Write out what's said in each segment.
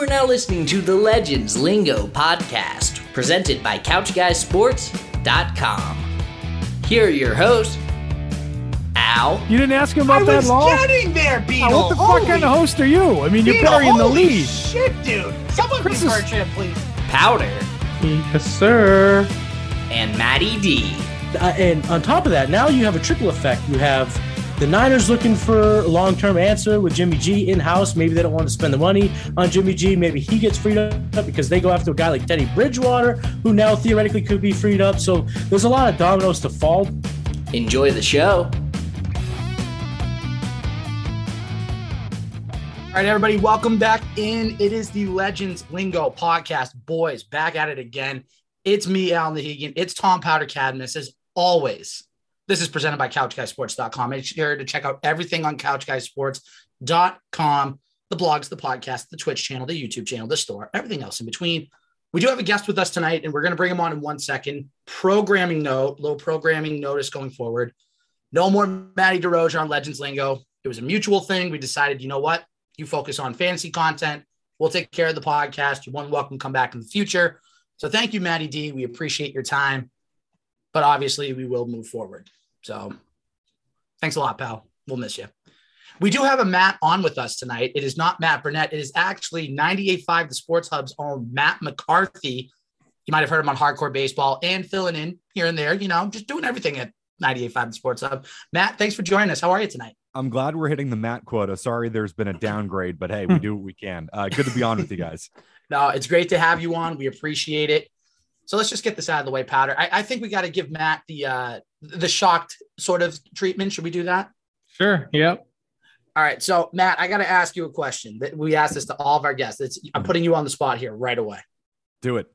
You are now listening to the Legends Lingo podcast, presented by CouchGuySports.com. Here are your hosts, Al. You didn't ask him about I that was long? getting there, Beetle. Oh, what the fuck Holy kind of host are you? I mean, you're Beetle, burying the holy lead. Shit, dude. Someone Chris please is- for please. Powder, Yes, sir. and Matty D. Uh, and on top of that, now you have a triple effect. You have the Niners looking for a long-term answer with Jimmy G in-house. Maybe they don't want to spend the money on Jimmy G. Maybe he gets freed up because they go after a guy like Teddy Bridgewater, who now theoretically could be freed up. So there's a lot of dominoes to fall. Enjoy the show. All right, everybody, welcome back in. It is the Legends Lingo podcast. Boys, back at it again. It's me, Alan Lehegan. It's Tom Powder Cadmus. As always, this is presented by CouchGuySports.com. Make sure to check out everything on CouchGuySports.com the blogs, the podcast, the Twitch channel, the YouTube channel, the store, everything else in between. We do have a guest with us tonight, and we're going to bring him on in one second. Programming note, little programming notice going forward. No more Matty DeRoja on Legends Lingo. It was a mutual thing. We decided, you know what? You focus on fantasy content. We'll take care of the podcast. You're one welcome come back in the future. So thank you, Matty D. We appreciate your time. But obviously, we will move forward. So thanks a lot, pal. We'll miss you. We do have a Matt on with us tonight. It is not Matt Burnett. It is actually 98.5 The Sports Hub's own Matt McCarthy. You might have heard him on Hardcore Baseball and filling in here and there, you know, just doing everything at 98.5 The Sports Hub. Matt, thanks for joining us. How are you tonight? I'm glad we're hitting the Matt quota. Sorry, there's been a downgrade, but hey, we do what we can. Uh, good to be on with you guys. No, it's great to have you on. We appreciate it. So let's just get this out of the way, Powder. I, I think we got to give Matt the uh, the shocked sort of treatment. Should we do that? Sure. Yep. All right. So Matt, I got to ask you a question. That we ask this to all of our guests. It's, I'm putting you on the spot here right away. Do it.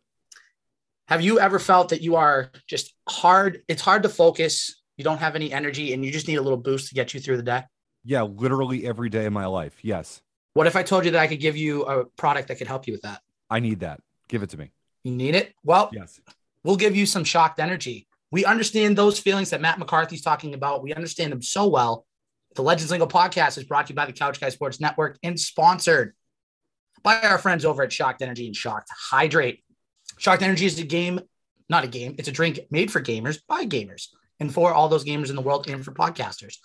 Have you ever felt that you are just hard? It's hard to focus. You don't have any energy, and you just need a little boost to get you through the day. Yeah, literally every day of my life. Yes, What if I told you that I could give you a product that could help you with that? I need that. Give it to me. You need it? Well, Yes. we'll give you some shocked energy. We understand those feelings that Matt McCarthy's talking about. We understand them so well. The Legends Lingo podcast is brought to you by the Couch Guy Sports Network and sponsored by our friends over at Shocked Energy and Shocked Hydrate. Shocked Energy is a game, not a game, it's a drink made for gamers by gamers and for all those gamers in the world and for podcasters.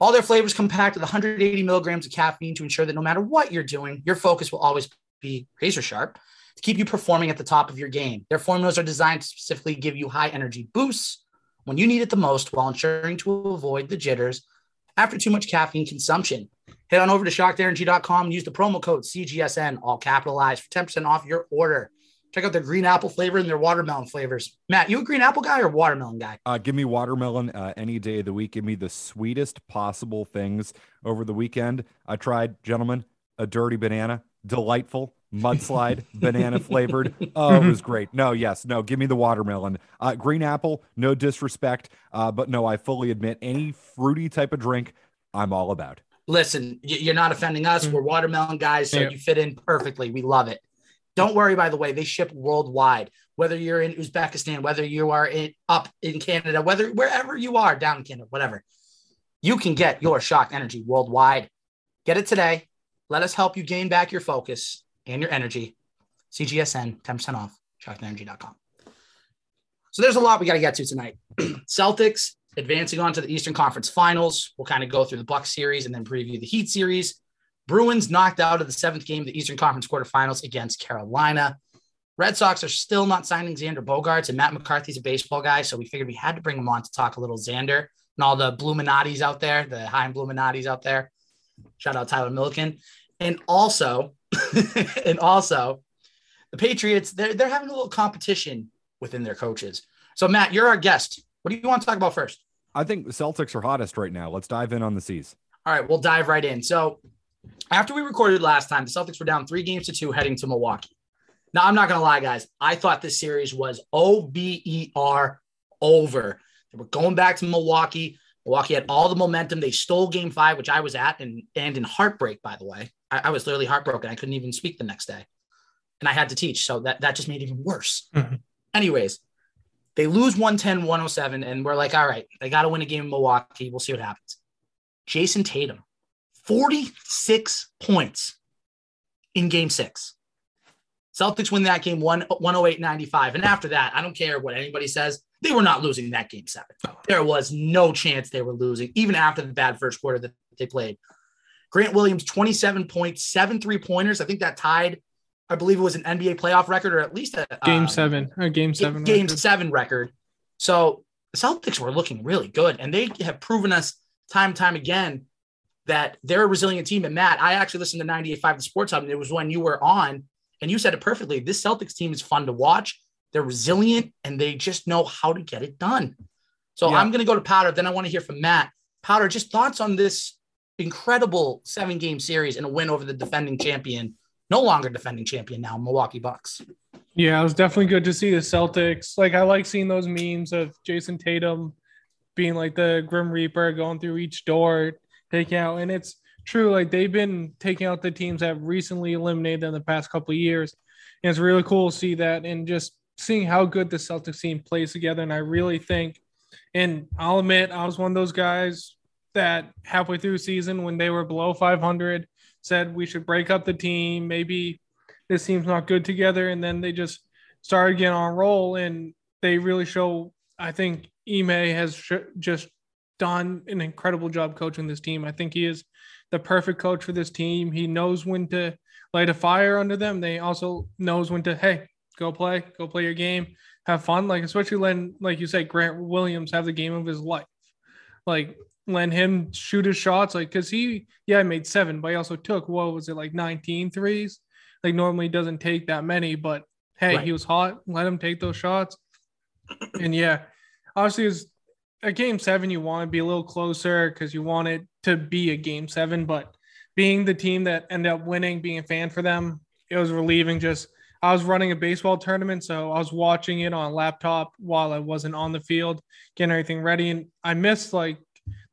All their flavors come packed with 180 milligrams of caffeine to ensure that no matter what you're doing, your focus will always be razor sharp to keep you performing at the top of your game. Their formulas are designed to specifically give you high energy boosts when you need it the most while ensuring to avoid the jitters after too much caffeine consumption. Head on over to shockedenergy.com and use the promo code CGSN, all capitalized, for 10% off your order. Check out their green apple flavor and their watermelon flavors. Matt, you a green apple guy or watermelon guy? Uh, give me watermelon uh, any day of the week. Give me the sweetest possible things over the weekend. I tried, gentlemen, a dirty banana, delightful, mudslide, banana flavored. Oh, it was great. No, yes, no, give me the watermelon. Uh, green apple, no disrespect, uh, but no, I fully admit any fruity type of drink, I'm all about. Listen, you're not offending us. We're watermelon guys, so Yeah. you fit in perfectly. We love it. Don't worry, by the way, they ship worldwide. Whether you're in Uzbekistan, whether you are in up in Canada, whether wherever you are down in Canada, whatever, you can get your shock energy worldwide. Get it today. Let us help you gain back your focus and your energy. CGSN, 10% off, shockedenergy.com. So there's a lot we got to get to tonight. Celtics advancing on to the Eastern Conference Finals. We'll kind of go through the Buck series and then preview the Heat series. Bruins knocked out of the seventh game of the Eastern Conference quarterfinals against Carolina. Red Sox are still not signing Xander Bogaerts, and Matt McCarthy's a baseball guy, so we figured we had to bring him on to talk a little Xander and all the Bluminati's out there, the high Bluminati's out there. Shout out Tyler Milliken, and also, and also, the Patriots they're they're having a little competition within their coaches. So Matt, you're our guest. What do you want to talk about first? I think the Celtics are hottest right now. Let's dive in on the C's. All right, we'll dive right in. So, after we recorded last time, the Celtics were down three games to two heading to Milwaukee. Now, I'm not going to lie, guys. I thought this series was O B E R over. They were going back to Milwaukee. Milwaukee had all the momentum. They stole game five, which I was at, and, and in heartbreak, by the way. I, I was literally heartbroken. I couldn't even speak the next day. And I had to teach. So that, that just made it even worse. Mm-hmm. Anyways, they lose 110, 107, and we're like, all right, they got to win a game in Milwaukee. We'll see what happens. Jayson Tatum, 46 points in game six. Celtics win that game one, 108 95. And after that, I don't care what anybody says, they were not losing that game seven. There was no chance they were losing, even after the bad first quarter that they played. Grant Williams, 27 points, seven three pointers. I think that tied, I believe it was an NBA playoff record or at least a Game um, seven, a game seven, game record. seven record. So the Celtics were looking really good, and they have proven us time and time again that they're a resilient team. And Matt, I actually listened to 98.5 The Sports Hub, and it was when you were on, and you said it perfectly. This Celtics team is fun to watch. They're resilient, and they just know how to get it done. So Yeah. I'm going to go to Powder. Then I want to hear from Matt. Powder, just thoughts on this incredible seven game series and a win over the defending champion, no longer defending champion now, Milwaukee Bucks. Yeah, it was definitely good to see the Celtics. Like I like seeing those memes of Jayson Tatum being like the Grim Reaper going through each door, taking out, and it's true. Like they've been taking out the teams that recently eliminated them the past couple years, and it's really cool to see that and just seeing how good the Celtics team plays together. And I really think, and I'll admit, I was one of those guys that halfway through season when they were below 500 said we should break up the team, maybe this team's not good together. And then they just started getting on roll and they really show. I think Ime has sh- just done an incredible job coaching this team. I think he is the perfect coach for this team. He knows when to light a fire under them. They also knows when to, hey, go play, go play your game, have fun. Like, especially when, like you said, Grant Williams have the game of his life. Like, let him shoot his shots. Like, cause he, yeah, I made seven, but he also took, what was it, like 19 threes? like normally doesn't take that many, but hey, Right. he was hot. Let him take those shots. and yeah, obviously, it's a game seven. You want to be a little closer because you want it to be a game seven. But being the team that ended up winning, being a fan for them, it was relieving. Just I was running a baseball tournament, so I was watching it on a laptop while I wasn't on the field, getting everything ready, and I missed like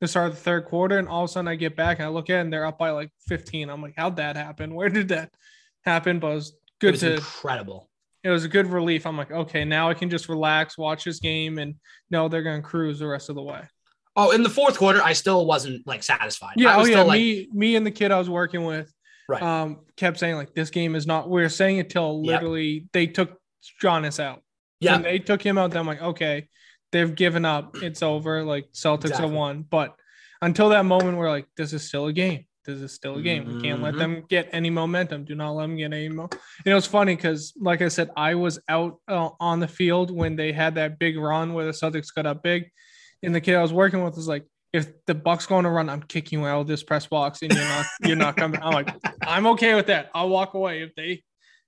the start of the third quarter, and all of a sudden I get back and I look at it and they're up by like 15. I'm like, how'd that happen? Where did that happen? But it was It good was to incredible. it was a good relief. I'm like, okay, now I can just relax, watch this game, and know they're gonna cruise the rest of the way. Oh, in the fourth quarter, I still wasn't like satisfied. Yeah, I oh yeah, still, like, me, me and the kid I was working with, Right. um, kept saying like this game is not. We are saying it till Yep. literally they took Giannis out. yeah, they took him out, then I'm like, okay, they've given up. It's over. Like Celtics Exactly. have won. But until that moment, we're like, this is still a game. This is still a game. We can't let Mhm. them get any momentum. Do not let them get any mo. You know, it's funny because, like I said, I was out uh, on the field when they had that big run where the Celtics got up big, and the kid I was working with was like, "If the Bucks going to run, I'm kicking you out of this press box, and you're not, you're not coming." I'm like, "I'm okay with that. I'll walk away if they,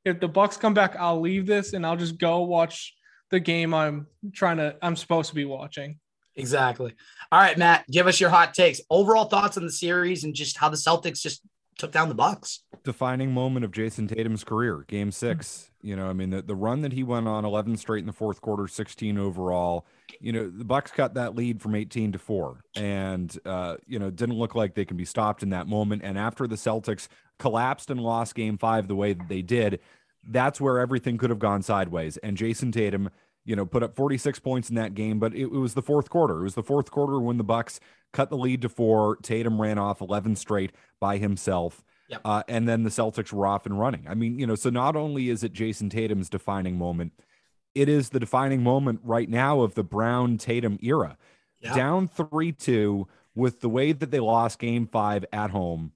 if the Bucks come back, I'll leave this and I'll just go watch the game I'm trying to, I'm supposed to be watching." exactly. All right, Matt, give us your hot takes. Overall thoughts on the series and just how the Celtics just took down the Bucks. defining moment of Jayson Tatum's career, game six. You know, I mean, the, the run that he went on 11 straight in the fourth quarter, 16 overall. You know, the Bucks cut that lead from 18 to four, and uh, you know, didn't look like they can be stopped in that moment. And after the Celtics collapsed and lost game five the way that they did, that's where everything could have gone sideways. And Jayson Tatum, you know, put up 46 points in that game, but it, it was the fourth quarter. It was the fourth quarter when the Bucks cut the lead to four. Tatum ran off 11 straight by himself. Yep. Uh, and then the Celtics were off and running. I mean, you know, so not only is it Jayson Tatum's defining moment, it is the defining moment right now of the Brown Tatum era. Down 3 2 with the way that they lost game five at home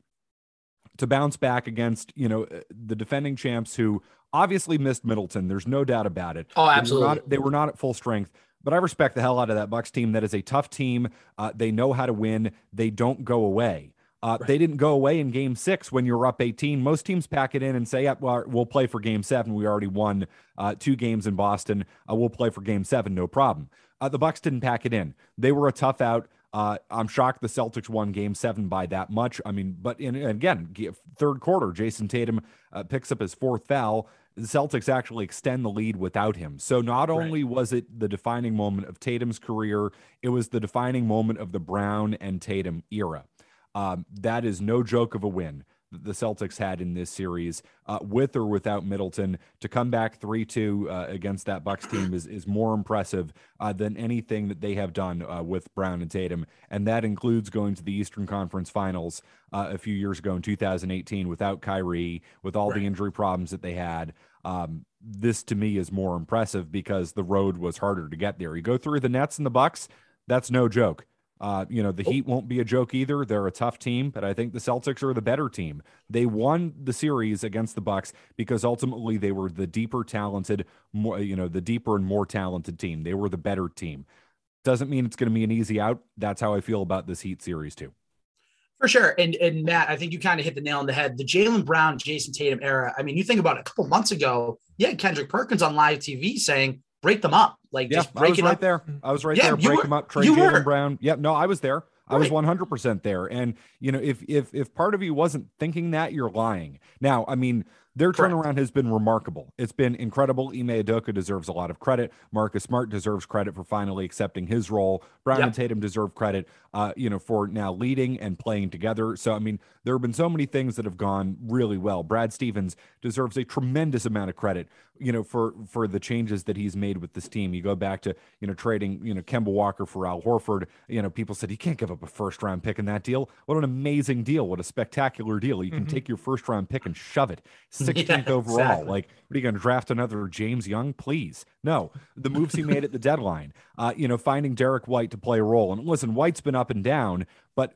to bounce back against, you know, uh, the defending champs who obviously missed Middleton. There's no doubt about it. Oh, They were absolutely. not- They were not at full strength. But I respect the hell out of that Bucks team. That is a tough team. Uh, they know how to win. They don't go away. Uh, They didn't go away in Game Six when you're up 18. Most teams pack it in and say, "Yeah, well, we'll play for Game Seven. We already won uh, two games in Boston. Uh, we'll play for Game Seven, no problem." Uh, the Bucks didn't pack it in. They were a tough out. Uh, I'm shocked the Celtics won Game Seven by that much. I mean, but in again, third quarter, Jayson Tatum uh, picks up his fourth foul. The Celtics actually extend the lead without him. So not Right. only was it the defining moment of Tatum's career, it was the defining moment of the Brown and Tatum era. Um, that is no joke of a win. The Celtics had in this series, uh, with or without Middleton, to come back three two uh, against that Bucks team is is more impressive uh, than anything that they have done uh, with Brown and Tatum, and that includes going to the Eastern Conference Finals uh, a few years ago in 2018 without Kyrie, with all Right. the injury problems that they had. Um, this to me is more impressive because the road was harder to get there. You go through the Nets and the Bucks, that's no joke. Uh, you know, the Heat won't be a joke either. They're a tough team, but I think the Celtics are the better team. They won the series against the Bucks because ultimately they were the deeper talented, more you know, the deeper and more talented team. They were the better team. Doesn't mean it's going to be an easy out. That's how I feel about this Heat series too. For sure. And and Matt, I think you kind of hit the nail on the head. The Jaylen Brown, Jayson Tatum era. I mean, you think about it, a couple months ago, yeah, Kendrick Perkins on live TV saying, break them up. Like Yeah, just I break was it right up. there. I was right Yeah, there. Break were- him up. Trade Jaylen. Brown. Yep. No, I was there. I was 100% there. And you know, if if if part of you wasn't thinking that, you're lying. Now, I mean, their Correct. turnaround has been remarkable. It's been incredible. Ime Udoka deserves a lot of credit. Marcus Smart deserves credit for finally accepting his role. Brown Yep. and Tatum deserve credit, uh, you know, for now leading and playing together. So, I mean, there have been so many things that have gone really well. Brad Stevens deserves a tremendous amount of credit, you know, for for the changes that he's made with this team. You go back to, you know, trading, you know, Kemba Walker for Al Horford. You know, people said he can't give up a first round pick in that deal. What an amazing deal! What a spectacular deal! You can Mhm. take your first round pick and shove it 16th Yeah, overall. exactly. Like, what are you going to draft another James Young? Please, no. The moves he made at the deadline, uh, you know, finding Derrick White to play a role. And listen, White's been up and down, but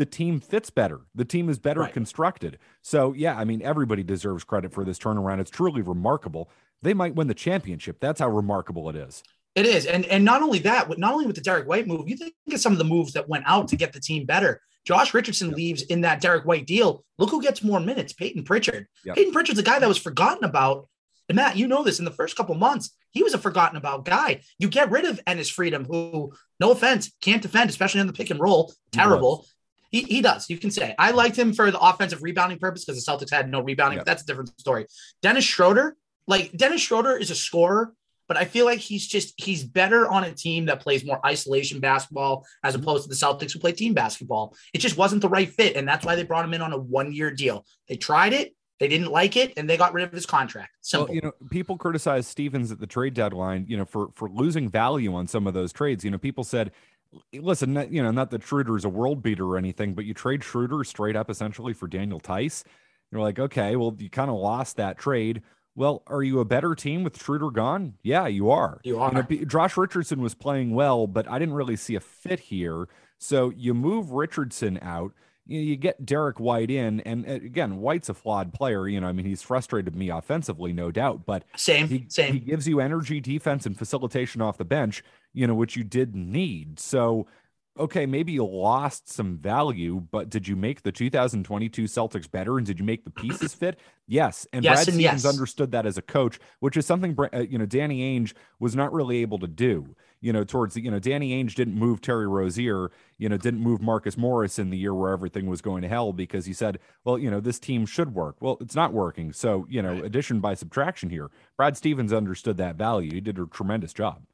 the team fits better. The team is better Right. constructed. So, yeah, I mean, everybody deserves credit for this turnaround. It's truly remarkable. They might win the championship. That's how remarkable it is. It is, and and not only that, not only with the Derrick White move, you think of some of the moves that went out to get the team better. Josh Richardson leaves in that Derrick White deal. Look who gets more minutes: Payton Pritchard. Yep. Payton Pritchard's a guy that was forgotten about. And Matt, you know this. In the first couple months, he was a forgotten about guy. You get rid of Enes Freedom, who, no offense, can't defend, especially on the pick and roll. Terrible. He, he does. You can say I liked him for the offensive rebounding purpose because the Celtics had no rebounding. Yep. But that's a different story. Dennis Schroeder, like Dennis Schroeder, is a scorer, but I feel like he's just he's better on a team that plays more isolation basketball as Mm-hmm. opposed to the Celtics who play team basketball. It just wasn't the right fit, and that's why they brought him in on a one year deal. They tried it, they didn't like it, and they got rid of his contract. Simple. Well, you know, people criticized Stevens at the trade deadline, you know, for for losing value on some of those trades. You know, people said, listen, you know, not that Schroeder is a world beater or anything, but you trade Schroeder straight up essentially for Daniel Theis. You're like, okay, well, you kind of lost that trade. Well, are you a better team with Schroeder gone? Yeah, you are. You know, are. P- Josh Richardson was playing well, but I didn't really see a fit here. So you move Richardson out. You, you get Derrick White in, and uh, again, White's a flawed player. You know, I mean, he's frustrated me offensively, no doubt, but same, he, same. he gives you energy, defense, and facilitation off the bench, you know, which you did need. So, okay, maybe you lost some value, but did you make the 2022 Celtics better? And did you make the pieces fit? Yes. And Yes Brad and Stevens yes. understood that as a coach, which is something, uh, you know, Danny Ainge was not really able to do. You know, towards the, you know, Danny Ainge didn't move Terry Rozier, you know, didn't move Marcus Morris in the year where everything was going to hell because he said, well, you know, this team should work. Well, it's not working. So, you know, Right. addition by subtraction here. Brad Stevens understood that value. He did a tremendous job.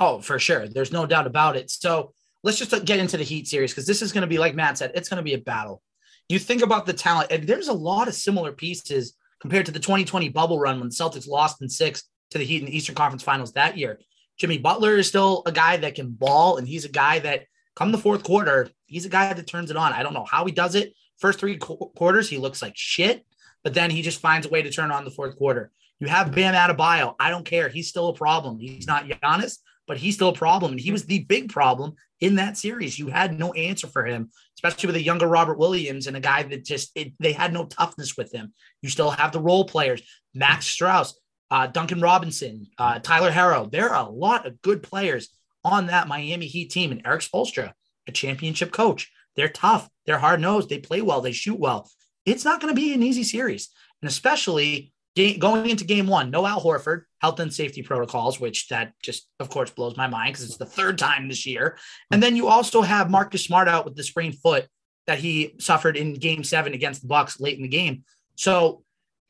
Oh, for sure. There's no doubt about it. So let's just uh, get into the Heat series because this is going to be, like Matt said, it's going to be a battle. You think about the talent, and there's a lot of similar pieces compared to the 2020 bubble run when the Celtics lost in six to the Heat in the Eastern Conference Finals that year. Jimmy Butler is still a guy that can ball, and he's a guy that, come the fourth quarter, he's a guy that turns it on. I don't know how he does it. First three qu- quarters, he looks like shit, but then he just finds a way to turn on the fourth quarter. You have Bam Adebayo. I don't care. He's still a problem. He's not Giannis, but he's still a problem. And he was the big problem in that series. You had no answer for him, especially with a younger Robert Williams and a guy that just, it, they had no toughness with him. You still have the role players, Max Strus, uh, Duncan Robinson, uh, Tyler Herro. There are a lot of good players on that Miami Heat team. And Erik Spoelstra, a championship coach. They're tough. They're hard nosed. They play well. They shoot well. It's not going to be an easy series. And especially ga- going into game one, no Al Horford, health and safety protocols, which that just, of course, blows my mind because it's the third time this year. And then you also have Marcus Smart out with the sprained foot that he suffered in game seven against the Bucks late in the game. So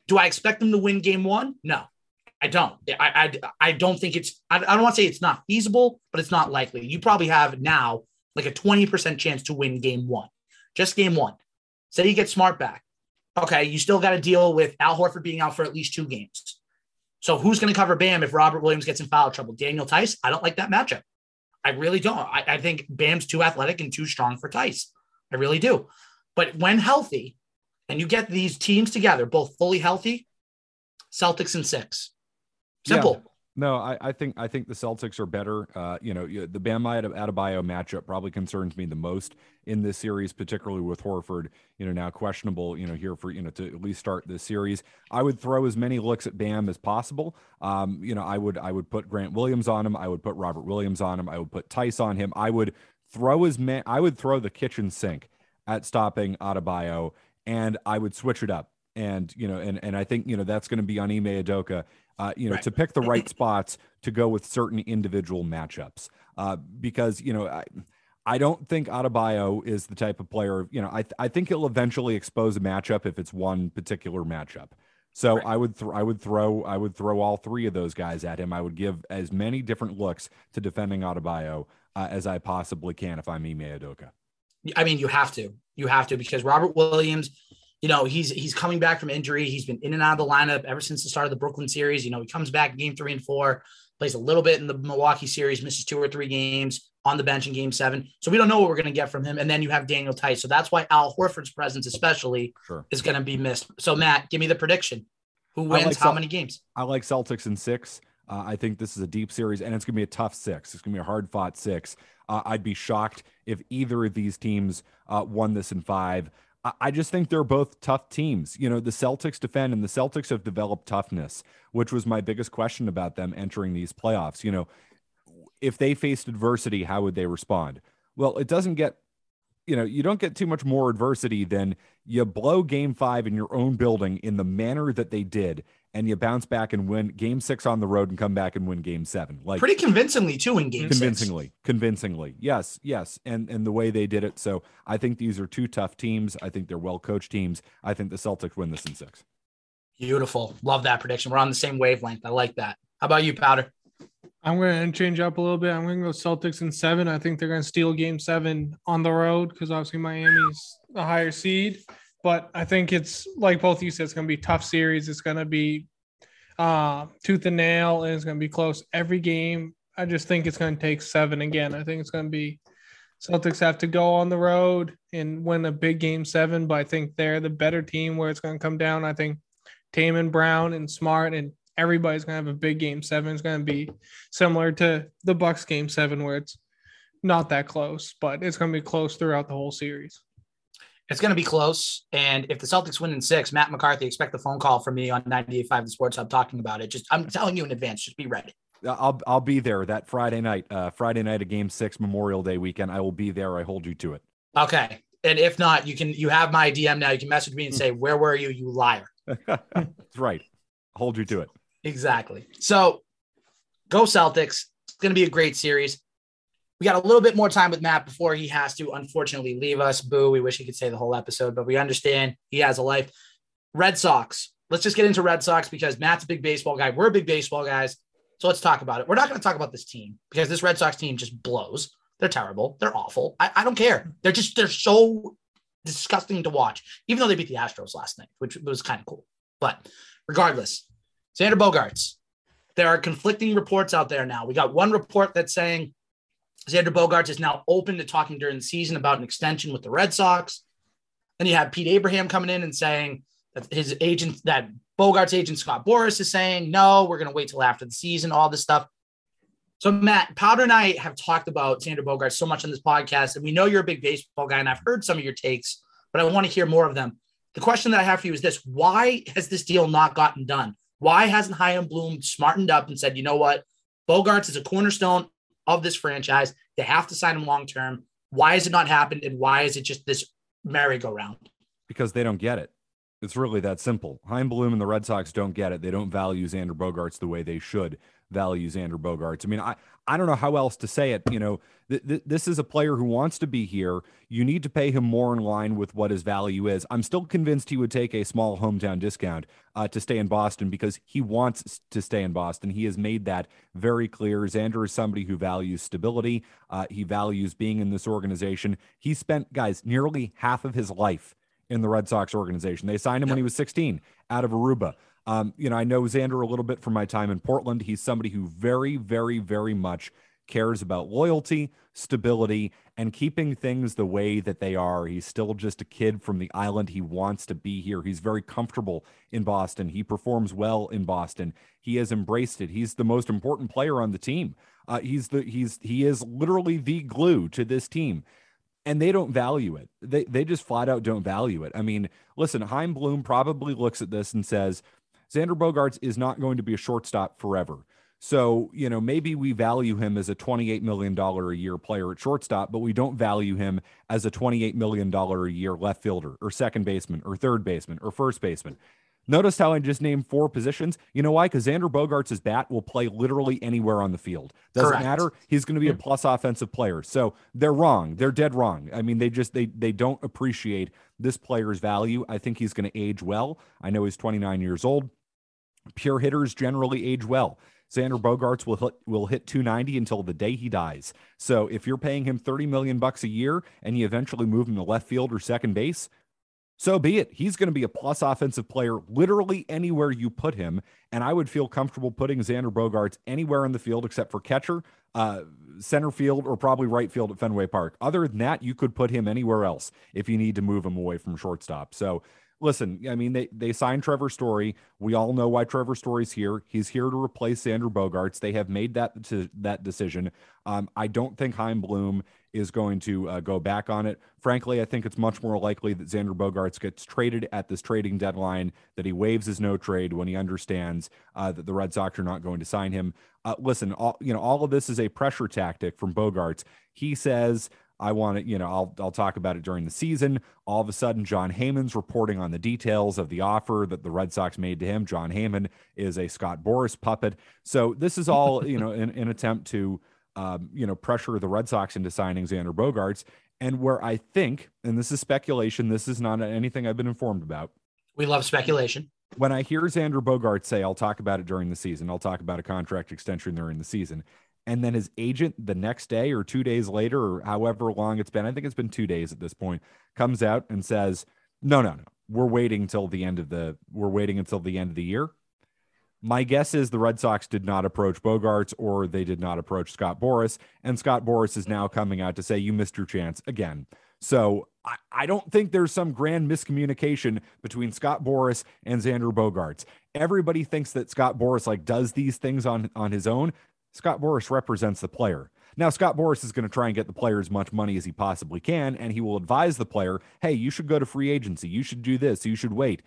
do I expect them to win game one? No, I don't. I, I, I don't think it's, I, I don't want to say it's not feasible, but it's not likely. You probably have now like a 20% chance to win game one, just game one. Say you get smart back. Okay, you still got to deal with Al Horford being out for at least two games. So who's going to cover Bam if Robert Williams gets in foul trouble? Daniel Theis? I don't like that matchup. I really don't. I, I think Bam's too athletic and too strong for Theis. I really do. But when healthy, and you get these teams together, both fully healthy, Celtics and six. Simple. Yeah. No, I, I, think I think the Celtics are better. Uh, you know, the Bam Adebayo matchup probably concerns me the most in this series, particularly with Horford. You know, now questionable. You know, here for you know to at least start this series. I would throw as many looks at Bam as possible. Um, you know, I would I would put Grant Williams on him. I would put Robert Williams on him. I would put Theis on him. I would throw as many. I would throw the kitchen sink at stopping Adebayo, and I would switch it up. And you know, and and I think you know that's going to be on Ime Udoka uh, you know, right. to pick the right spots to go with certain individual matchups. Uh, because, you know, I, I don't think Adebayo is the type of player, you know, I, th- I think he'll eventually expose a matchup if it's one particular matchup. So right. I would th- I would throw I would throw all three of those guys at him. I would give as many different looks to defending Adebayo uh, as I possibly can if I'm Ime Udoka. I mean, you have to, you have to because Robert Williams you know, he's he's coming back from injury. He's been in and out of the lineup ever since the start of the Brooklyn series. You know, he comes back game three and four, plays a little bit in the Milwaukee series, misses two or three games on the bench in game seven. So we don't know what we're going to get from him. And then you have Daniel Theis. So that's why Al Horford's presence, especially, sure. is going to be missed. So, Matt, give me the prediction. Who wins like how Celt- many games? I like Celtics in six. Uh, I think this is a deep series, and it's going to be a tough six. It's going to be a hard fought six. Uh, I'd be shocked if either of these teams uh, won this in five. I just think they're both tough teams. You know, the Celtics defend and the Celtics have developed toughness, which was my biggest question about them entering these playoffs. You know, if they faced adversity, how would they respond? Well, it doesn't get, you know, you don't get too much more adversity than you blow game five in your own building in the manner that they did and you bounce back and win game six on the road and come back and win game seven. Like pretty convincingly too in game convincingly, six. convincingly. Convincingly. Yes, yes. And and the way they did it. So I think these are two tough teams. I think they're well coached teams. I think the Celtics win this in six. Beautiful. Love that prediction. We're on the same wavelength. I like that. How about you, Powder? I'm going to change up a little bit. I'm going to go Celtics in seven. I think they're going to steal game seven on the road because obviously Miami's a higher seed but I think it's like both you said, it's going to be tough series. It's going to be uh, tooth and nail, and it's going to be close every game. I just think it's going to take seven again. I think it's going to be Celtics have to go on the road and win a big game seven, but I think they're the better team where it's going to come down. I think Taman Brown and Smart and everybody's going to have a big game seven. It's going to be similar to the Bucks game seven, where it's not that close, but it's going to be close throughout the whole series. It's going to be close. And if the Celtics win in six, Matt McCarthy, expect the phone call from me on 98.5 The Sports Hub talking about it. Just I'm telling you in advance, just be ready. I'll I'll be there that Friday night, uh, Friday night of Game Six, Memorial Day weekend. I will be there. I hold you to it. Okay, and if not, you can you have my DM now. You can message me and say, "Where were you, you liar?" That's right. Hold you to it. Exactly. So, go Celtics. It's going to be a great series we got a little bit more time with Matt before he has to unfortunately leave us. Boo. We wish he could say the whole episode, but we understand he has a life. Red Sox. Let's just get into Red Sox because Matt's a big baseball guy. We're big baseball guys. So let's talk about it. We're not going to talk about this team because this Red Sox team just blows. They're terrible. They're awful. I, I don't care. They're just, they're so disgusting to watch, even though they beat the Astros last night, which was kind of cool. But regardless, Xander Bogaerts, there are conflicting reports out there now. We got one report that's saying Xander Bogaerts is now open to talking during the season about an extension with the Red Sox. Then you have Pete Abraham coming in and saying that his agent, that Bogaerts' agent Scott Boras is saying, no, we're going to wait till after the season, all this stuff. So, Matt, Powder and I have talked about Xander Bogaerts so much on this podcast, and we know you're a big baseball guy, and I've heard some of your takes, but I want to hear more of them. The question that I have for you is this why has this deal not gotten done? Why hasn't Chaim Bloom smartened up and said, you know what? Bogaerts is a cornerstone of this franchise. They have to sign him long term. Why has it not happened? And why is it just this merry-go-round? Because they don't get it. It's really that simple. Chaim Bloom and the Red Sox don't get it. They don't value Xander Bogaerts the way they should value Xander Bogaerts. I mean, I, I don't know how else to say it. You know, th- th- this is a player who wants to be here. You need to pay him more in line with what his value is. I'm still convinced he would take a small hometown discount uh, to stay in Boston because he wants to stay in Boston. He has made that very clear. Xander is somebody who values stability. Uh, he values being in this organization. He spent, guys, nearly half of his life in the Red Sox organization. They signed him when he was 16 out of Aruba. Um, you know, I know Xander a little bit from my time in Portland. He's somebody who very, very, very much cares about loyalty, stability, and keeping things the way that they are. He's still just a kid from the island. He wants to be here. He's very comfortable in Boston. He performs well in Boston. He has embraced it. He's the most important player on the team. Uh, he's the he's he is literally the glue to this team and they don't value it. They they just flat out don't value it. I mean, listen, Chaim Bloom probably looks at this and says, Xander Bogaerts is not going to be a shortstop forever. So, you know, maybe we value him as a $28 million a year player at shortstop, but we don't value him as a $28 million a year left fielder or second baseman or third baseman or first baseman. Notice how I just named four positions. You know why? Because Xander Bogaerts' bat will play literally anywhere on the field. Doesn't Correct. matter. He's going to be a plus offensive player. So they're wrong. They're dead wrong. I mean, they just they they don't appreciate this player's value. I think he's going to age well. I know he's 29 years old. Pure hitters generally age well. Xander Bogaerts will hit, will hit 290 until the day he dies. So if you're paying him 30 million bucks a year and you eventually move him to left field or second base, so be it. He's going to be a plus offensive player literally anywhere you put him. And I would feel comfortable putting Xander Bogaerts anywhere in the field except for catcher, uh, center field, or probably right field at Fenway Park. Other than that, you could put him anywhere else if you need to move him away from shortstop. So listen, I mean, they, they signed Trevor Story. We all know why Trevor Story's here. He's here to replace Xander Bogaerts. They have made that to, that decision. Um, I don't think Chaim Bloom is going to uh, go back on it. Frankly, I think it's much more likely that Xander Bogaerts gets traded at this trading deadline, that he waives his no trade when he understands uh, that the Red Sox are not going to sign him. Uh, listen, all, you know, all of this is a pressure tactic from Bogaerts. He says, I want to, you know, I'll I'll talk about it during the season. All of a sudden, Jon Heyman's reporting on the details of the offer that the Red Sox made to him. Jon Heyman is a Scott Boras puppet. So this is all, you know, an, an attempt to um, you know, pressure the Red Sox into signing Xander Bogaerts. And where I think, and this is speculation, this is not anything I've been informed about. We love speculation. When I hear Xander Bogaerts say, I'll talk about it during the season, I'll talk about a contract extension during the season. And then his agent the next day or two days later, or however long it's been, I think it's been two days at this point, comes out and says, No, no, no. We're waiting till the end of the we're waiting until the end of the year. My guess is the Red Sox did not approach Bogaerts or they did not approach Scott Boras. And Scott Boras is now coming out to say, You missed your chance again. So I, I don't think there's some grand miscommunication between Scott Boras and Xander Bogaerts. Everybody thinks that Scott Boras like does these things on, on his own. Scott Boras represents the player. Now, Scott Boras is going to try and get the player as much money as he possibly can, and he will advise the player, hey, you should go to free agency. You should do this. You should wait.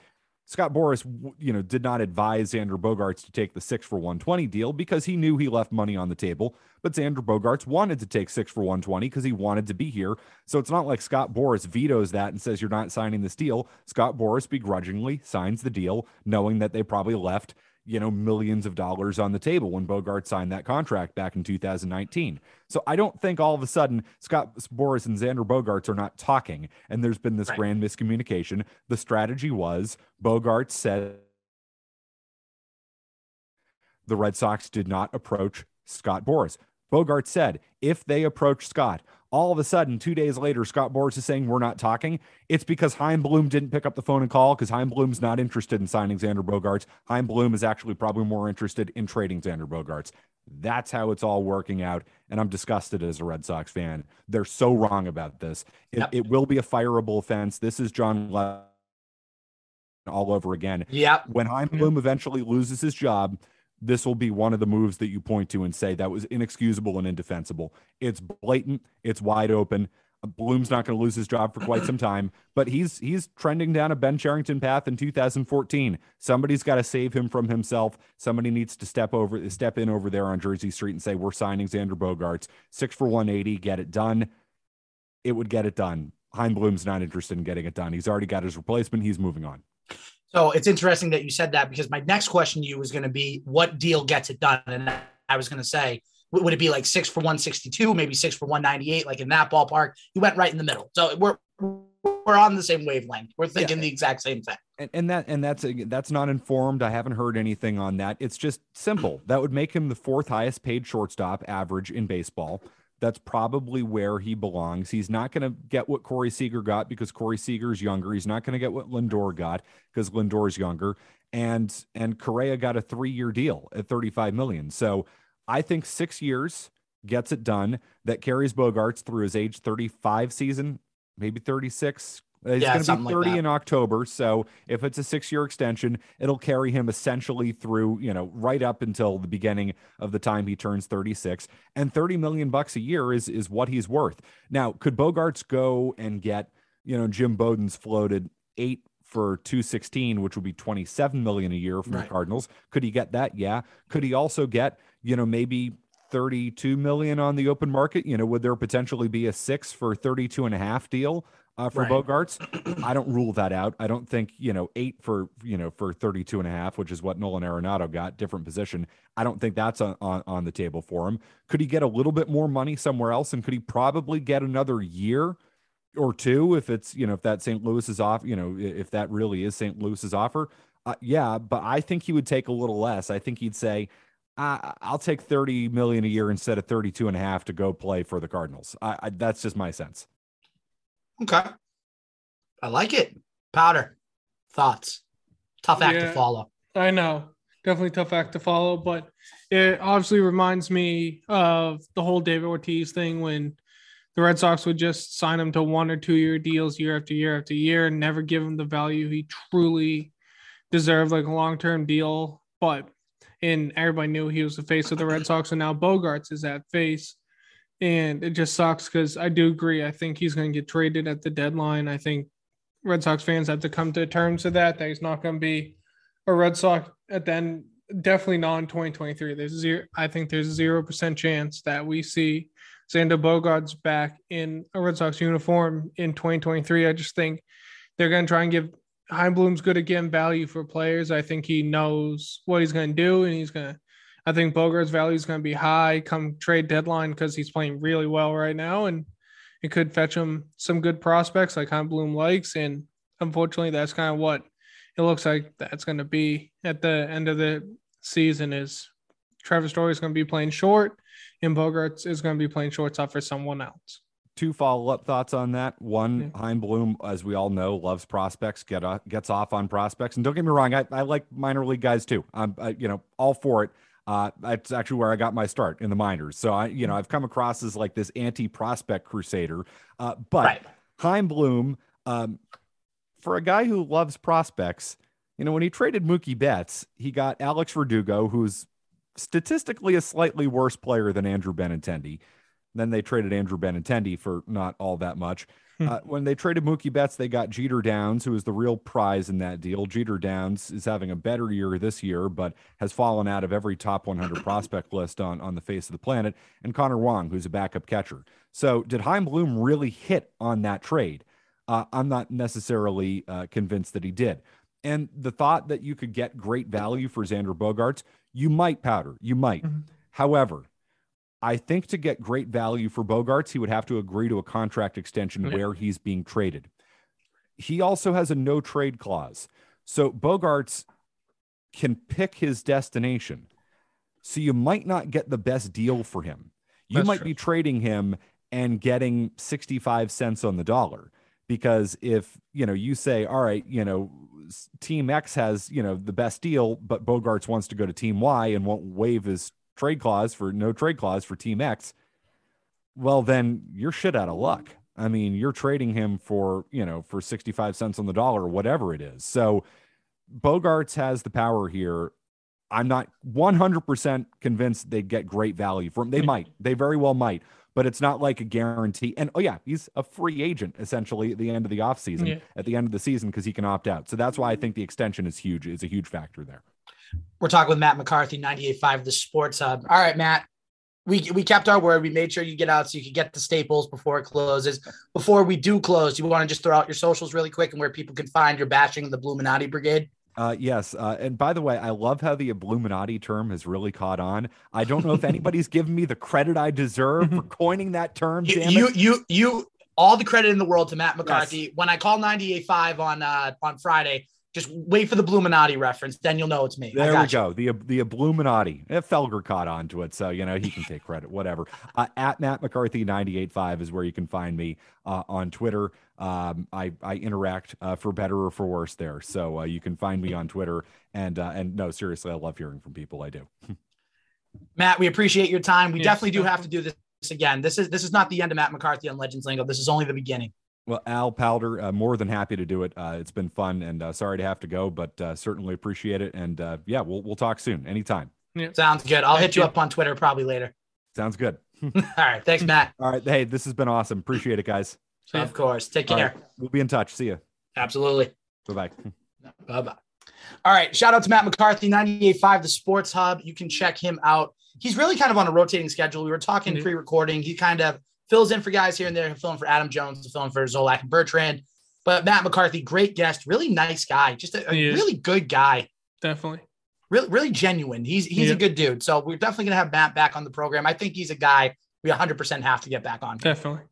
Scott Boras, you know, did not advise Xander Bogaerts to take the six for 120 deal because he knew he left money on the table. But Xander Bogaerts wanted to take six for 120 because he wanted to be here. So it's not like Scott Boras vetoes that and says, you're not signing this deal. Scott Boras begrudgingly signs the deal, knowing that they probably left, you know, millions of dollars on the table when Bogart signed that contract back in 2019. So I don't think all of a sudden Scott Boras and Xander Bogaerts are not talking and there's been this Right. grand miscommunication. The strategy was Bogart said the Red Sox did not approach Scott Boras. Bogart said if they approach Scott, all of a sudden, two days later, Scott Boras is saying we're not talking. It's because Chaim Bloom didn't pick up the phone and call because Chaim Bloom's not interested in signing Xander Bogaerts. Chaim Bloom is actually probably more interested in trading Xander Bogaerts. That's how it's all working out. And I'm disgusted as a Red Sox fan. They're so wrong about this. It, Yep. it will be a fireable offense. This is John Le- all over again Yep. when Chaim Bloom eventually loses his job, this will be one of the moves that you point to and say that was inexcusable and indefensible. It's blatant, it's wide open. Bloom's not going to lose his job for quite some time, but he's he's trending down a Ben Cherington path in 2014. Somebody's got to save him from himself. Somebody needs to step over step in over there on Jersey Street and say we're signing Xander Bogaerts. 6 for 180, get it done. It would get it done. Chaim Bloom's not interested in getting it done. He's already got his replacement. He's moving on. So it's interesting that you said that because my next question to you was going to be what deal gets it done? And I was going to say, would it be like six for 162, maybe six for 198, like in that ballpark? You went right in the middle. So we're we're on the same wavelength. We're thinking Yeah. the exact same thing. and, and that and that's that's not informed. I haven't heard anything on that. It's just simple. That would make him the fourth highest paid shortstop average in baseball. That's probably where he belongs. He's not going to get what Corey Seager got because Corey Seager's younger. He's not going to get what Lindor got because Lindor's younger. And and Correa got a three-year deal at 35 million. So I think six years gets it done. That carries Bogaerts through his age 35 season, maybe 36. He's Yeah, going to be 30 that. in October. So if it's a six year extension, it'll carry him essentially through, you know, right up until the beginning of the time he turns 36. And 30 million bucks a year is is what he's worth. Now, could Bogaerts go and get, you know, Jim Bowden's floated eight for 216, which would be 27 million a year from Right. the Cardinals? Could he get that? Yeah. Could he also get, you know, maybe 32 million on the open market? You know, would there potentially be a six for 32 and a half deal? Uh, for Right. Bogaerts. I don't rule that out. I don't think, you know, eight for, you know, for 32 and a half, which is what Nolan Arenado got, different position. I don't think that's on, on, on the table for him. Could he get a little bit more money somewhere else? And could he probably get another year or two if it's, you know, if that St. Louis is off, you know, if that really is St. Louis's offer? Uh, yeah, but I think he would take a little less. I think he'd say, I I'll take 30 million a year instead of 32 and a half to go play for the Cardinals. I, I that's just my sense. Okay. I like it. Powder. Thoughts. Tough act to follow. I know. Definitely tough act to follow, but it obviously reminds me of the whole David Ortiz thing when the Red Sox would just sign him to one or two year deals year after year after year and never give him the value he truly deserved, like a long term deal. But and everybody knew he was the face of the Red Sox, and now Bogaerts is that face. And it just sucks because I do agree. I think he's going to get traded at the deadline. I think Red Sox fans have to come to terms with that, that he's not going to be a Red Sox at the end, definitely not in 2023. There's zero, I think there's zero percent chance that we see Xander Bogaerts back in a Red Sox uniform in 2023. I just think they're going to try and give Chaim Bloom's good again value for players. I think he knows what he's going to do, and he's going to. I think Bogaerts' value is going to be high come trade deadline because he's playing really well right now, and it could fetch him some good prospects like Chaim Bloom likes. And unfortunately, that's kind of what it looks like that's going to be at the end of the season. Is Trevor Story is going to be playing short, and Bogaerts is going to be playing shortstop for someone else. two follow up thoughts on that. One, Yeah. Chaim Bloom, as we all know, loves prospects, get uh, gets off on prospects. And don't get me wrong, I, I like minor league guys too. I'm, I, you know, all for it. Uh, that's actually where I got my start in the minors. So I, you know, I've come across as like this anti prospect crusader. Uh, but Right. Chaim Bloom, um, for a guy who loves prospects, you know, when he traded Mookie Betts, he got Alex Verdugo, who's statistically a slightly worse player than Andrew Benintendi. Then they traded Andrew Benintendi for not all that much. Uh, when they traded Mookie Betts, they got Jeter Downs, who is the real prize in that deal. Jeter Downs is having a better year this year, but has fallen out of every top 100 prospect list on, on the face of the planet. And Connor Wong, who's a backup catcher. So, did Chaim Bloom really hit on that trade? Uh, I'm not necessarily uh, convinced that he did. And the thought that you could get great value for Xander Bogaerts, you might powder, you might. Mhm. However, I think to get great value for Bogaerts, he would have to agree to a contract extension Yeah. where he's being traded. He also has a no trade clause. So Bogaerts can pick his destination. So you might not get the best deal for him. You That's might true. be trading him and getting 65 cents on the dollar because if, you know, you say, all right, you know, team X has, you know, the best deal, but Bogaerts wants to go to team Y and won't waive his trade clause for no trade clause for team X, well, then you're shit out of luck. I mean, you're trading him for, you know, for 65 cents on the dollar or whatever it is. So Bogaerts has the power here. I'm not 100% convinced they'd get great value from. They might, they very well might, but it's not like a guarantee. And oh, yeah, he's a free agent essentially at the end of the offseason, Yeah. at the end of the season, because he can opt out. So that's why I mm-hmm. think the extension is huge, is a huge factor there. We're talking with Matt McCarthy, 98.5 The Sports Hub. All right, Matt. We, we kept our word. We made sure you get out so you could get the staples before it closes. Before we do close, you want to just throw out your socials really quick and where people can find your bashing of the Bluminati Brigade? Uh, yes. Uh, and by the way, I love how the Illuminati term has really caught on. I don't know if anybody's given me the credit I deserve for coining that term. You, you, you, you, all the credit in the world to Matt McCarthy. When I called 98.5 on uh, on Friday, Just wait for the Bluminati reference, then you'll know it's me. There we you. go. The the Illuminati. Eh, Felger caught on to it, so you know he can take credit. Whatever. Uh, at Matt McCarthy 985 is where you can find me uh, on Twitter. Um, I I interact uh, for better or for worse there, so uh, you can find me on Twitter. And uh, and no, seriously, I love hearing from people. I do. Matt, we appreciate your time. We Yes, definitely do have to do this again. This is this is not the end of Matt McCarthy on Legends Lingo. This is only the beginning. Well, Al Powder, uh, more than happy to do it. Uh, it's been fun, and uh, sorry to have to go, but uh, certainly appreciate it. And uh, yeah, we'll we'll talk soon, anytime. Sounds good. I'll Thank hit you you. up on Twitter probably later. Sounds good. All right. Thanks, Matt. All right, hey, this has been awesome. Appreciate it, guys. So, Of course. Take care. right, we'll be in touch. See you. Absolutely. Bye bye. Bye bye. All right. Shout out to Matt McCarthy, 98.5, the Sports Hub. You can check him out. He's really kind of on a rotating schedule. We were talking Mhm. pre recording. He kind of fills in for guys here and there, filling for Adam Jones, filling for Zolak and Bertrand. But Matt McCarthy, great guest, really nice guy, just a, a really good guy, definitely. really, really genuine. He's he's Yeah. a good dude. So we're definitely gonna have Matt back on the program. I think he's a guy we 100% have to get back on. Definitely.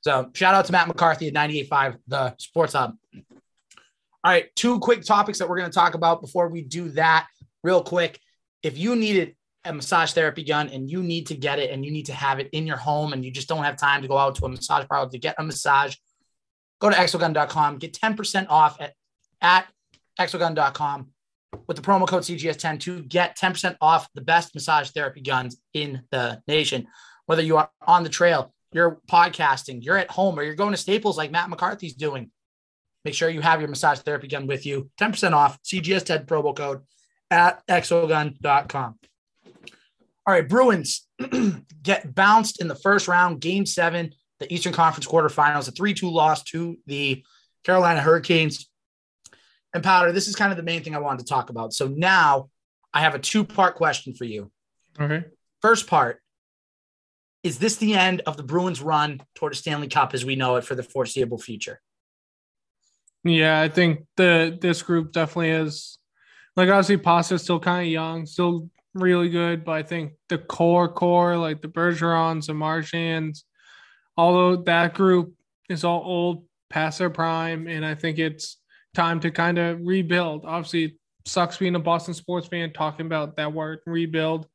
So shout out to Matt McCarthy at 98.5, the Sports Hub. All right, two quick topics that we're going to talk about before we do that, real quick. If you needed a massage therapy gun and you need to get it and you need to have it in your home and you just don't have time to go out to a massage parlor to get a massage, go to exogun.com, get 10% off at, at exogun.com with the promo code CGS10 to get 10% off the best massage therapy guns in the nation. Whether you are on the trail, you're podcasting, you're at home, or you're going to Staples like Matt McCarthy's doing, make sure you have your massage therapy gun with you. 10% off, CGS10 promo code at exogun.com. All right, Bruins get bounced in the first round, game seven, the Eastern Conference quarterfinals, a 3 2 loss to the Carolina Hurricanes. And Powder, this is kind of the main thing I wanted to talk about. So now I have a two part question for you. Okay. First part is this the end of the Bruins run toward a Stanley Cup as we know it for the foreseeable future? Yeah, I think the this group definitely is like obviously Pasta's still kind of young, still really good, but I think the core core like the Bergerons and Marchands, although that group is all old past their prime, and I think it's time to kind of rebuild. Obviously, sucks being a Boston sports fan talking about that word rebuild,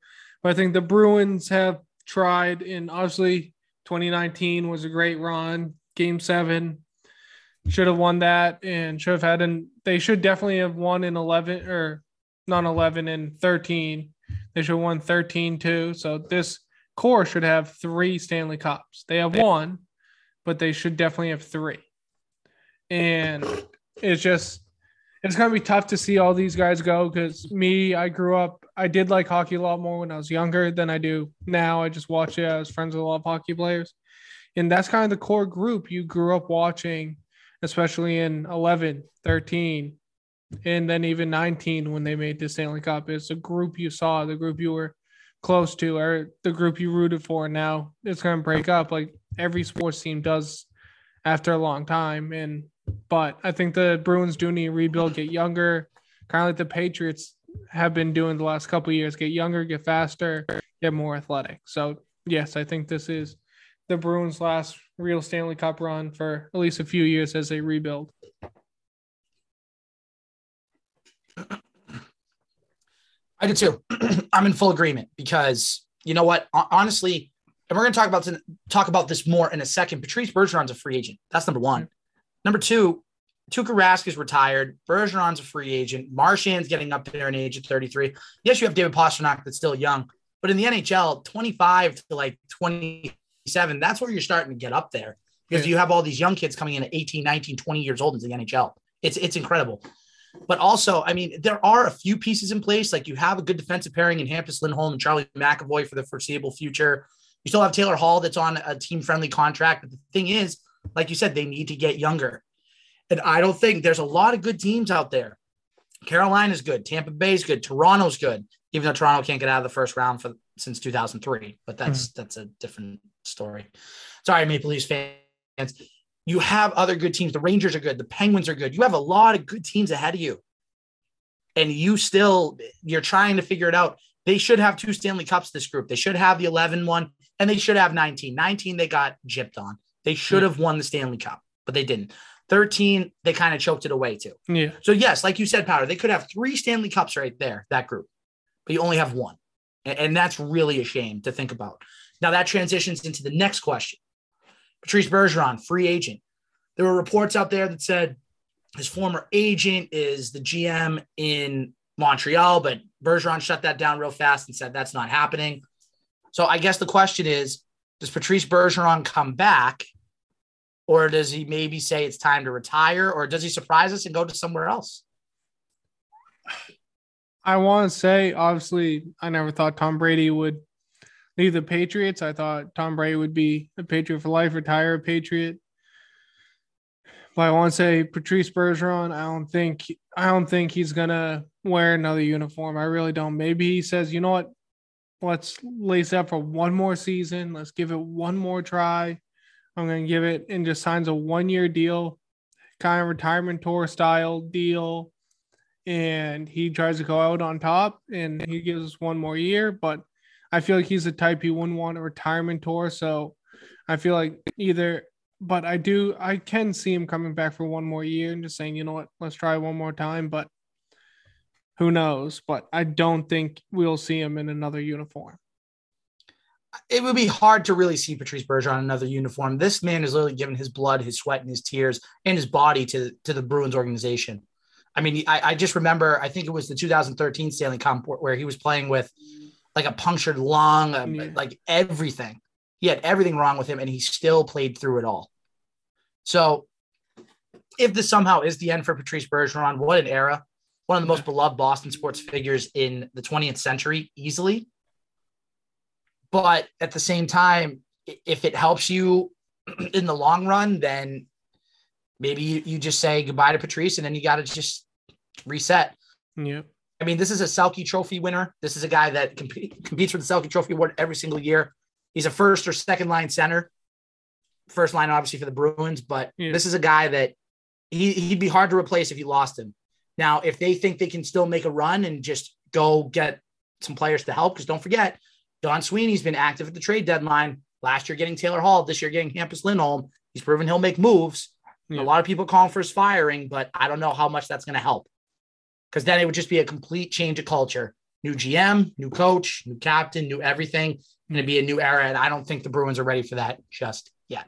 but I think the Bruins have tried, and obviously 2019 was a great run. Game seven should have won that and should have had an they should definitely have won in 11 or not 11 and 13 they should have won 13 too so this core should have three stanley cups. They have one but they should definitely have three. And it's just it's going to be tough to see all these guys go because me i grew up i did like hockey a lot more when i was younger than i do now. I just watch it. I was friends with a lot of hockey players. And that's kind of the core group you grew up watching especially in 11, 13, and then even 19 when they made the Stanley Cup. It's a group you saw, the group you were close to, or the group you rooted for. Now it's going to break up like every sports team does after a long time. And, but I think the Bruins do need to rebuild, get younger, kind of like the Patriots have been doing the last couple years get younger, get faster, get more athletic. So, yes, I think this is the Bruins' last real Stanley Cup run for at least a few years as they rebuild. I do too. I'm in full agreement because you know what? Honestly, and we're going to talk about talk about this more in a second. Patrice Bergeron's a free agent. That's number one. Number two, Tuukka Rask is retired. Bergeron's a free agent. Marchand's getting up there in age of 33. Yes, you have David Pastrnak that's still young, but in the NHL, 25 to like 27, that's where you're starting to get up there because Yeah. you have all these young kids coming in at 18, 19, 20 years old into the NHL. It's it's incredible. But also, I mean, there are a few pieces in place. Like you have a good defensive pairing in Hampus Lindholm and Charlie McAvoy for the foreseeable future. You still have Taylor Hall that's on a team friendly contract. But the thing is, like you said, they need to get younger. And I don't think there's a lot of good teams out there. Carolina's good. Tampa Bay's good. Toronto's good, even though Toronto can't get out of the first round for since 2003. But that's hmm. that's a different story. Sorry, Maple Leafs fans. You have other good teams. The Rangers are good. The Penguins are good. You have a lot of good teams ahead of you. And you still, you're trying to figure it out. They should have two Stanley Cups, this group. They should have the 11 one, and they should have 19. 19, they got gypped on. They should have won the Stanley Cup, but they didn't. 13, they kind of choked it away too. Yeah. So yes, like you said, Powder, they could have three Stanley Cups right there, that group, but you only have one. And, and that's really a shame to think about. Now that transitions into the next question. Patrice Bergeron, free agent. There were reports out there that said his former agent is the GM in Montreal, but Bergeron shut that down real fast and said that's not happening. So I guess the question is, does Patrice Bergeron come back? Or does he maybe say it's time to retire? Or does he surprise us and go to somewhere else? I want to say, obviously, I never thought Tom Brady would leave the Patriots. I thought Tom Brady would be a Patriot for life, retire a Patriot. But I want to say Patrice Bergeron. I don't think I don't think he's gonna wear another uniform. I really don't. Maybe he says, you know what? Let's lace up for one more season. Let's give it one more try. I'm gonna give it and just signs a one year deal, kind of retirement tour style deal and he tries to go out on top and he gives us one more year. But I feel like he's the type he wouldn't want a retirement tour. So I feel like either, but I do, I can see him coming back for one more year and just saying, you know what, let's try one more time. But who knows? But I don't think we'll see him in another uniform. It would be hard to really see Patrice Bergeron in another uniform. This man has literally given his blood, his sweat, and his tears and his body to, to the Bruins organization. I mean, I, I just remember, I think it was the 2013 Stanley Cup where he was playing with like a punctured lung, um, Yeah. like everything. He had everything wrong with him, and he still played through it all. So, if this somehow is the end for Patrice Bergeron, what an era! One of the most beloved Boston sports figures in the 20th century, easily. But at the same time, if it helps you in the long run, then maybe you, you just say goodbye to Patrice, and then you got to just reset. Yeah. I mean, this is a Selke Trophy winner. This is a guy that comp- competes for the Selke Trophy award every single year. He's a first or second line center. First line, obviously, for the Bruins, but Yeah. this is a guy that he, he'd be hard to replace if you lost him. Now, if they think they can still make a run and just go get some players to help, because don't forget, Don Sweeney's been active at the trade deadline. Last year, getting Taylor Hall. This year, getting Hampus Lindholm. He's proven he'll make moves. Yeah. A lot of people calling for his firing, but I don't know how much that's going to help. Because then it would just be a complete change of culture. New GM, new coach, new captain, new everything. Going to be a new era, and I don't think the Bruins are ready for that just yet.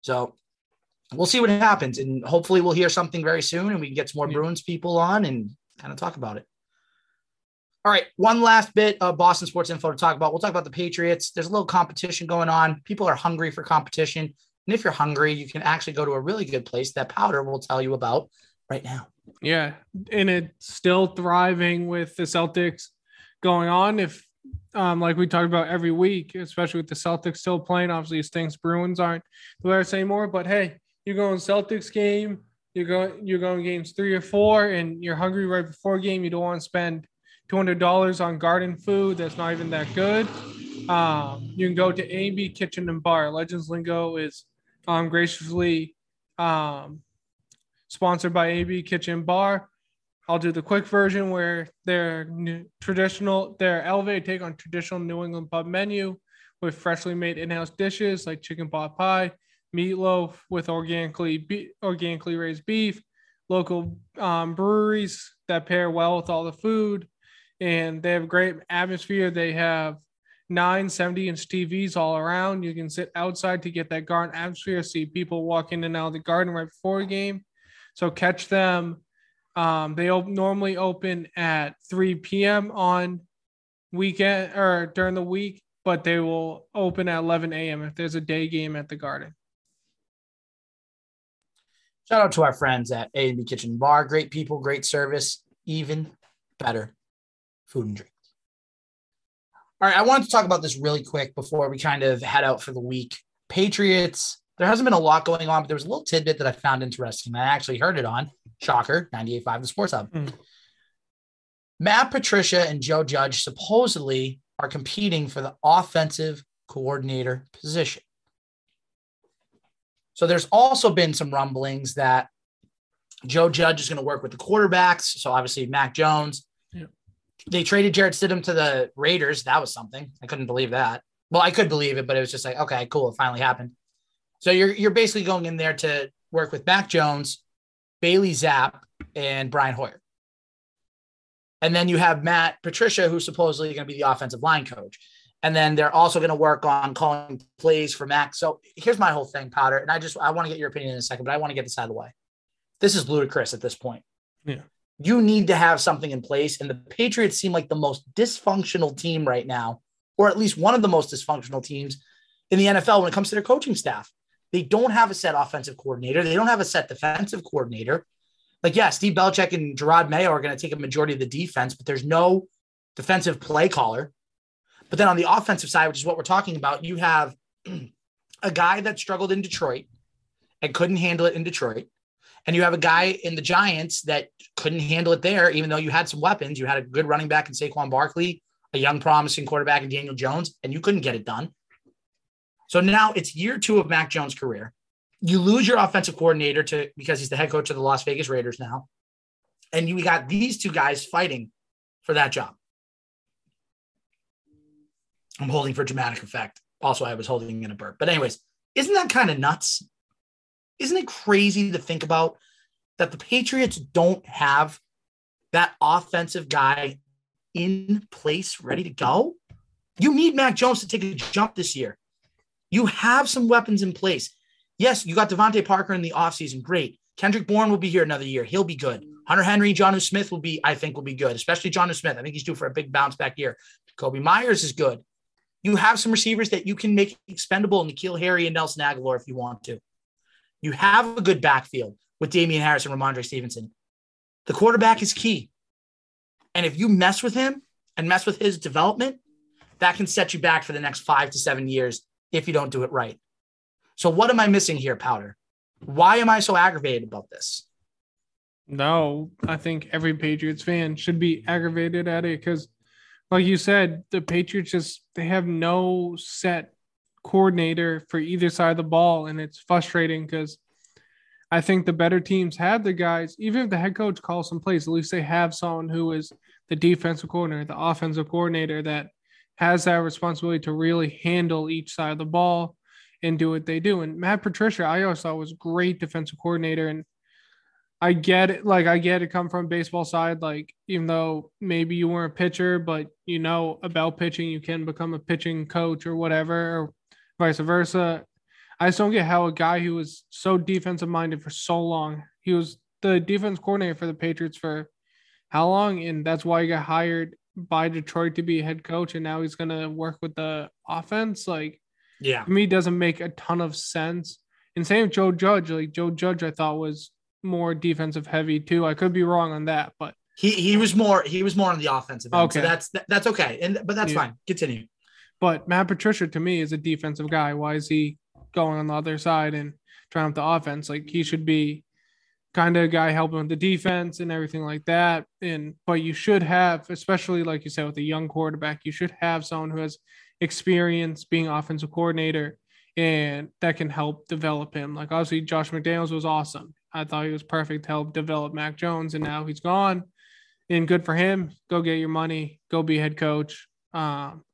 So we'll see what happens, and hopefully we'll hear something very soon, and we can get some more Yeah. Bruins people on and kind of talk about it. All right, one last bit of Boston sports info to talk about. We'll talk about the Patriots. There's a little competition going on. People are hungry for competition. And if you're hungry, you can actually go to a really good place that Powder will tell you about right now. Yeah, and it's still thriving with the Celtics going on. If um, like we talked about every week, especially with the Celtics still playing, obviously it stinks Bruins aren't the Bears anymore. But hey, you go in Celtics game, you go you're going games three or four, and you're hungry right before game. You don't want to spend two hundred dollars on garden food that's not even that good. Um, you can go to A&B Kitchen and Bar. Legends Lingo is um, graciously um, sponsored by AB Kitchen Bar. I'll do the quick version where their new, traditional, their elevated take on traditional New England pub menu with freshly made in-house dishes like chicken pot pie, meatloaf with organically be, organically raised beef, local um, breweries that pair well with all the food, and they have great atmosphere. They have nine 70 inch TVs all around. You can sit outside to get that garden atmosphere, see people walk in and out of the garden right before a game. So catch them. Um, they op- normally open at 3 p.m. on weekend or during the week, but they will open at 11 a.m. if there's a day game at the garden. Shout out to our friends at A&B Kitchen Bar. Great people, great service, even better food and drinks. All right, I wanted to talk about this really quick before we kind of head out for the week. Patriots, there hasn't been a lot going on, but there was a little tidbit that I found interesting. I actually heard it on Shocker 98.5 The Sports Hub. Hmm. Matt Patricia and Joe Judge supposedly are competing for the offensive coordinator position. So there's also been some rumblings that Joe Judge is going to work with the quarterbacks. So obviously Mac Jones. Yeah. They traded Jarrett Stidham to the Raiders. That was something. I couldn't believe that. Well, I could believe it, but it was just like, okay, cool. It finally happened. So you're you're basically going in there to work with Mac Jones, Bailey Zappe, and Brian Hoyer. And then you have Matt Patricia, who's supposedly going to be the offensive line coach. And then they're also going to work on calling plays for Mac. So here's my whole thing, Powder. And I just I want to get your opinion in a second, but I want to get this out of the way. This is ludicrous at this point. Yeah. You need to have something in place. And the Patriots seem like the most dysfunctional team right now, or at least one of the most dysfunctional teams in the NFL when it comes to their coaching staff. They don't have a set offensive coordinator. They don't have a set defensive coordinator. Like, yeah, Steve Belichick and Jerod Mayo are going to take a majority of the defense, but there's no defensive play caller. But then on the offensive side, which is what we're talking about, you have a guy that struggled in Detroit and couldn't handle it in Detroit. And you have a guy in the Giants that couldn't handle it there, even though you had some weapons. You had a good running back in Saquon Barkley, a young, promising quarterback in Daniel Jones, and you couldn't get it done. So now it's year two of Mac Jones' career. You lose your offensive coordinator to because he's the head coach of the Las Vegas Raiders now. And you got these two guys fighting for that job. I'm holding for dramatic effect. Also, I was holding in a burp. But, anyways, isn't that kind of nuts? Isn't it crazy to think about that the Patriots don't have that offensive guy in place ready to go? You need Mac Jones to take a jump this year. You have some weapons in place. Yes, you got DeVante Parker in the offseason. Great. Kendrick Bourne will be here another year. He'll be good. Hunter Henry, Jonnu Smith will be, I think, will be good, especially Jonnu Smith. I think he's due for a big bounce back year. Kobe Meyers is good. You have some receivers that you can make expendable, N'Keal Harry and Nelson Agholor if you want to. You have a good backfield with Damien Harris and Rhamondre Stevenson. The quarterback is key. And if you mess with him and mess with his development, that can set you back for the next five to seven years if you don't do it right. So, what am I missing here, Powder? Why am I so aggravated about this? No, I think every Patriots fan should be aggravated at it because, like you said, the Patriots just they have no set coordinator for either side of the ball, and it's frustrating because I think the better teams have the guys. Even if the head coach calls some plays, at least they have someone who is the defensive coordinator, the offensive coordinator that has that responsibility to really handle each side of the ball and do what they do. And Matt Patricia, I always thought was great defensive coordinator. And I get it, like I get it come from baseball side, like even though maybe you weren't a pitcher, but you know about pitching, you can become a pitching coach or whatever, or vice versa. I just don't get how a guy who was so defensive minded for so long, he was the defense coordinator for the Patriots for how long? And that's why he got hired by Detroit to be head coach. And now he's going to work with the offense. Like, Yeah. to me doesn't make a ton of sense. And same with Joe Judge. Like Joe Judge, I thought was more defensive heavy too. I could be wrong on that, but He he was more he was more on the offensive end. So Okay. that's that's okay. And but that's Yeah. fine. Continue. but Matt Patricia to me is a defensive guy. Why is he going on the other side and trying up the offense? Like he should be kind of guy helping with the defense and everything like that. And but you should have, especially like you said, with a young quarterback, you should have someone who has experience being offensive coordinator and that can help develop him. Like obviously Josh McDaniels was awesome. I thought he was perfect to help develop Mac Jones, and now he's gone. And good for him. Go get your money. Go be head coach. Um,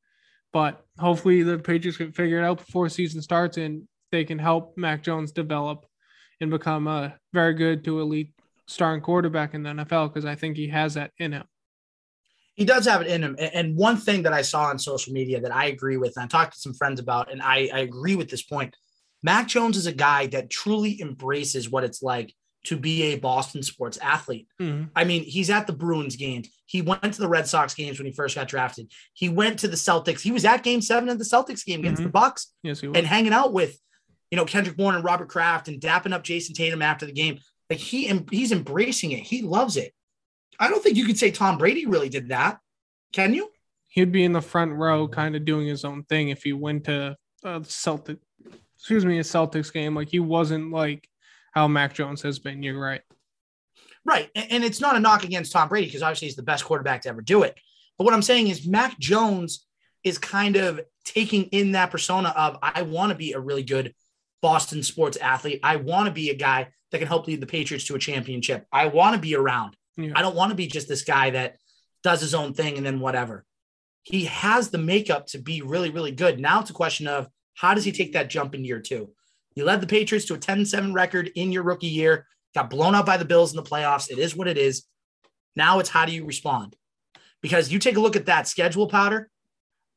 but hopefully the Patriots can figure it out before season starts and they can help Mac Jones develop and become a very good to elite starting quarterback in the NFL because I think he has that in him. He does have it in him. And one thing that I saw on social media that I agree with, and I talked to some friends about, and I, I agree with this point. Mac Jones is a guy that truly embraces what it's like to be a Boston sports athlete. Mhm. I mean, he's at the Bruins games. He went to the Red Sox games when he first got drafted. He went to the Celtics. He was at game seven of the Celtics game against the Bucks Yes, he was. and hanging out with, you know, Kendrick Bourne and Robert Kraft and dapping up Jayson Tatum after the game. Like he he's embracing it. He loves it. I don't think you could say Tom Brady really did that. Can you? He'd be in the front row, kind of doing his own thing if he went to a Celtic, excuse me, a Celtics game. Like he wasn't like how Mac Jones has been. You're right. Right. And, and it's not a knock against Tom Brady because obviously he's the best quarterback to ever do it. But what I'm saying is Mac Jones is kind of taking in that persona of I want to be a really good Boston sports athlete. I want to be a guy that can help lead the Patriots to a championship. I want to be around. Yeah. I don't want to be just this guy that does his own thing and then whatever. He has the makeup to be really, really good. Now it's a question of how does he take that jump in year two? You led the Patriots to a 10 7 record in your rookie year, got blown out by the Bills in the playoffs. It is what it is. Now it's how do you respond? Because you take a look at that schedule powder,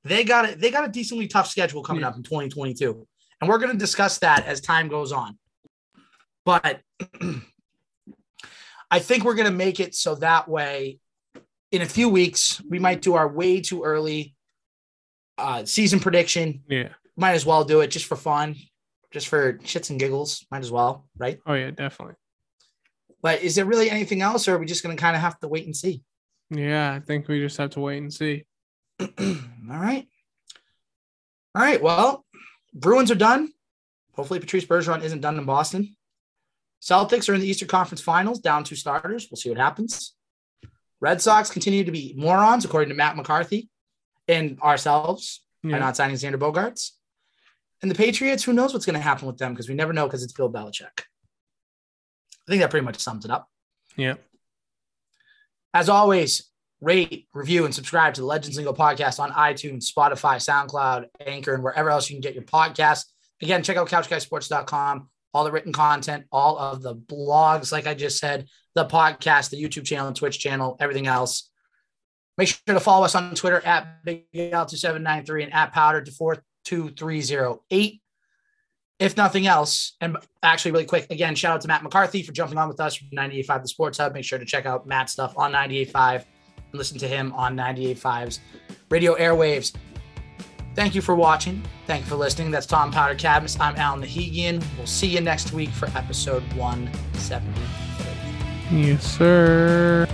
they got it. They got a decently tough schedule coming Yeah. up in 2022. And we're going to discuss that as time goes on. But I think we're going to make it so that way in a few weeks, we might do our way too early uh, season prediction. Yeah. Might as well do it just for fun, just for shits and giggles. Might as well, right? Oh yeah, definitely. But is there really anything else, or are we just going to kind of have to wait and see? Yeah, I think we just have to wait and see. All right. All right. Well, Bruins are done. Hopefully, Patrice Bergeron isn't done in Boston. Celtics are in the Eastern Conference Finals, down two starters. We'll see what happens. Red Sox continue to be morons, according to Matt McCarthy and ourselves, by not signing Xander Bogaerts. And the Patriots, who knows what's going to happen with them because we never know because it's Bill Belichick. I think that pretty much sums it up. Yeah. As always, rate, review, and subscribe to the Legends Lingo podcast on iTunes, Spotify, SoundCloud, Anchor, and wherever else you can get your podcast. Again, check out couchguysports.com, all the written content, all of the blogs, like I just said, the podcast, the YouTube channel, Twitch channel, everything else. Make sure to follow us on Twitter at BigL2793 and at Powder to 42308. If nothing else, and actually, really quick, again, shout out to Matt McCarthy for jumping on with us from 98.5 The Sports Hub. Make sure to check out Matt's stuff on 98.5 and listen to him on 98.5's radio airwaves. Thank you for watching. Thank you for listening. That's Tom Powder Cadmus. I'm Alan Nahegian. We'll see you next week for episode 173. Yes, sir.